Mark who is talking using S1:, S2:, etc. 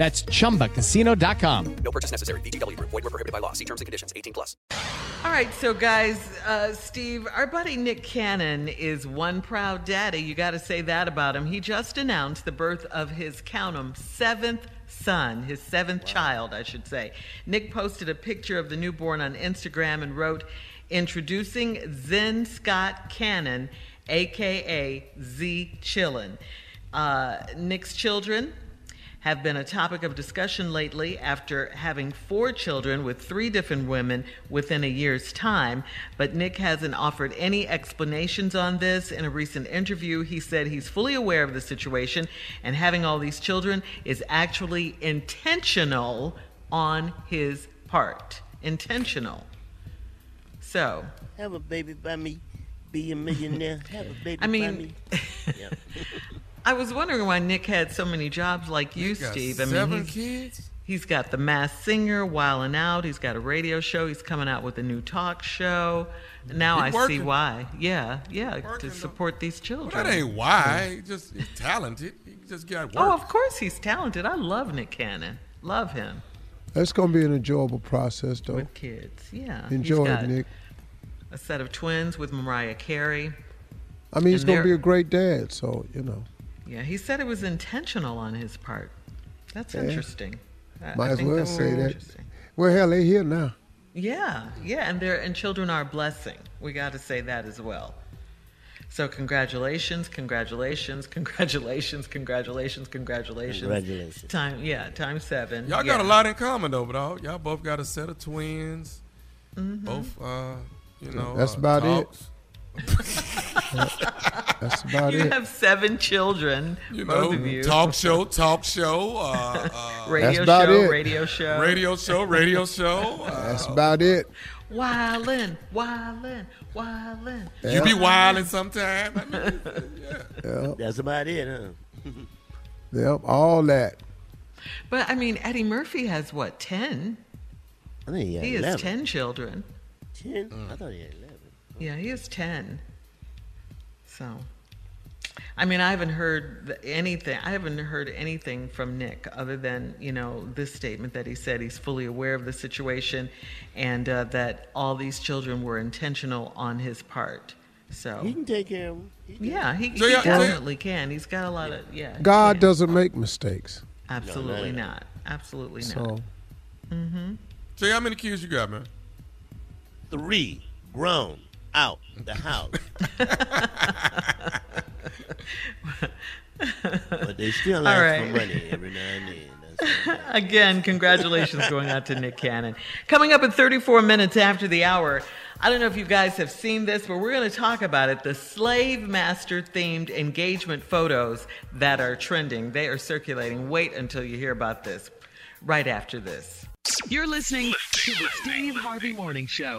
S1: That's chumbacasino.com.
S2: No purchase necessary. VGW Group. Void were prohibited by law. See terms and conditions. 18 plus.
S3: All right, so guys, uh, Steve, our buddy Nick Cannon is one proud daddy. You got to say that about him. He just announced the birth of his count 'em seventh son, his seventh child, I should say. Nick posted a picture of the newborn on Instagram and wrote, "Introducing Zen Scott Cannon, aka Z Chillin." Uh, Nick's children have been a topic of discussion lately after having four children with three different women within a year's time. But Nick hasn't offered any explanations on this. In a recent interview, he said he's fully aware of the situation and having all these children is actually intentional on his part. Intentional. So,
S4: Have a baby by me, be a millionaire. Have a baby
S3: I
S4: by
S3: mean,
S4: me. Yep.
S3: I was wondering why Nick had so many jobs like you,
S5: got
S3: Steve. I mean,
S5: seven
S3: he's,
S5: kids?
S3: He's got the Masked Singer, Wildin' Out. He's got a radio show. He's coming out with a new talk show. Now
S5: He
S3: I see
S5: working.
S3: why. Yeah, yeah,
S5: Working,
S3: to
S5: though.
S3: support these
S5: Well,
S3: children.
S5: that ain't why. He just he's talented. He just got oh, work.
S3: Oh, of course he's talented. I love Nick Cannon. Love him
S6: That's going to be an enjoyable process, though.
S3: with kids. Yeah. he's
S6: Enjoy
S3: got
S6: it, Nick.
S3: A set of twins with Mariah Carey.
S6: I mean, he's
S3: And
S6: going to be
S3: they're-
S6: a great dad, so, you know.
S3: Yeah, he said it was intentional on his part. That's
S6: Yeah.
S3: interesting. I- I
S6: Might as well say that.
S3: interesting.
S6: Well, hell, they here now.
S3: Yeah, yeah, and they're and children are a blessing. We got to say that as well. So congratulations, congratulations, congratulations, congratulations, congratulations.
S4: Congratulations.
S3: Time, yeah, time seven.
S5: Y'all
S3: yeah.
S5: got a lot in common though, dog. Y'all both got a set of twins.
S3: Mm-hmm.
S5: Both, uh, you know,
S6: That's
S5: uh,
S6: about it.
S5: talks.
S6: That's about
S3: You
S6: it.
S3: have seven children,
S5: You
S3: both
S5: know,
S3: of you.
S5: talk show, talk show, uh, uh,
S3: radio show, radio show,
S5: radio show, radio show. Uh,
S6: That's about it.
S3: Wildin', wildin', wildin'.
S5: you be wilding sometime. I mean, yeah.
S6: Yep,
S4: That's about it, huh?
S6: yep, all that.
S3: But I mean, Eddie Murphy has what ten?
S4: I think he had
S3: He
S4: 11.
S3: has ten children.
S4: 10? I thought he had 11.
S3: Yeah, he has 10. So, I mean, I haven't heard anything. I haven't heard anything from Nick other than you know this statement that he said he's fully aware of the situation, and uh, that all these children were intentional on his part. So
S4: He can take him. of them.
S3: yeah, he,
S5: So
S3: he
S5: yeah, so yeah.
S3: definitely can. He's got a lot of yeah.
S6: God
S3: can.
S6: doesn't make mistakes.
S3: Absolutely
S4: no, no.
S3: not. Absolutely
S6: So
S3: not.
S5: Jay, how many kids you got, man?
S4: Three grown out the house. but they still
S3: All
S4: ask
S3: right.
S4: for money every now and then. That's all right.
S3: Again, congratulations going out to Nick Cannon. Coming up at 34 minutes after the hour, I don't know if you guys have seen this, but we're going to talk about it. The slave master themed engagement photos that are trending, they are circulating. Wait until you hear about this right after this.
S7: You're listening to the Steve Harvey Morning Show.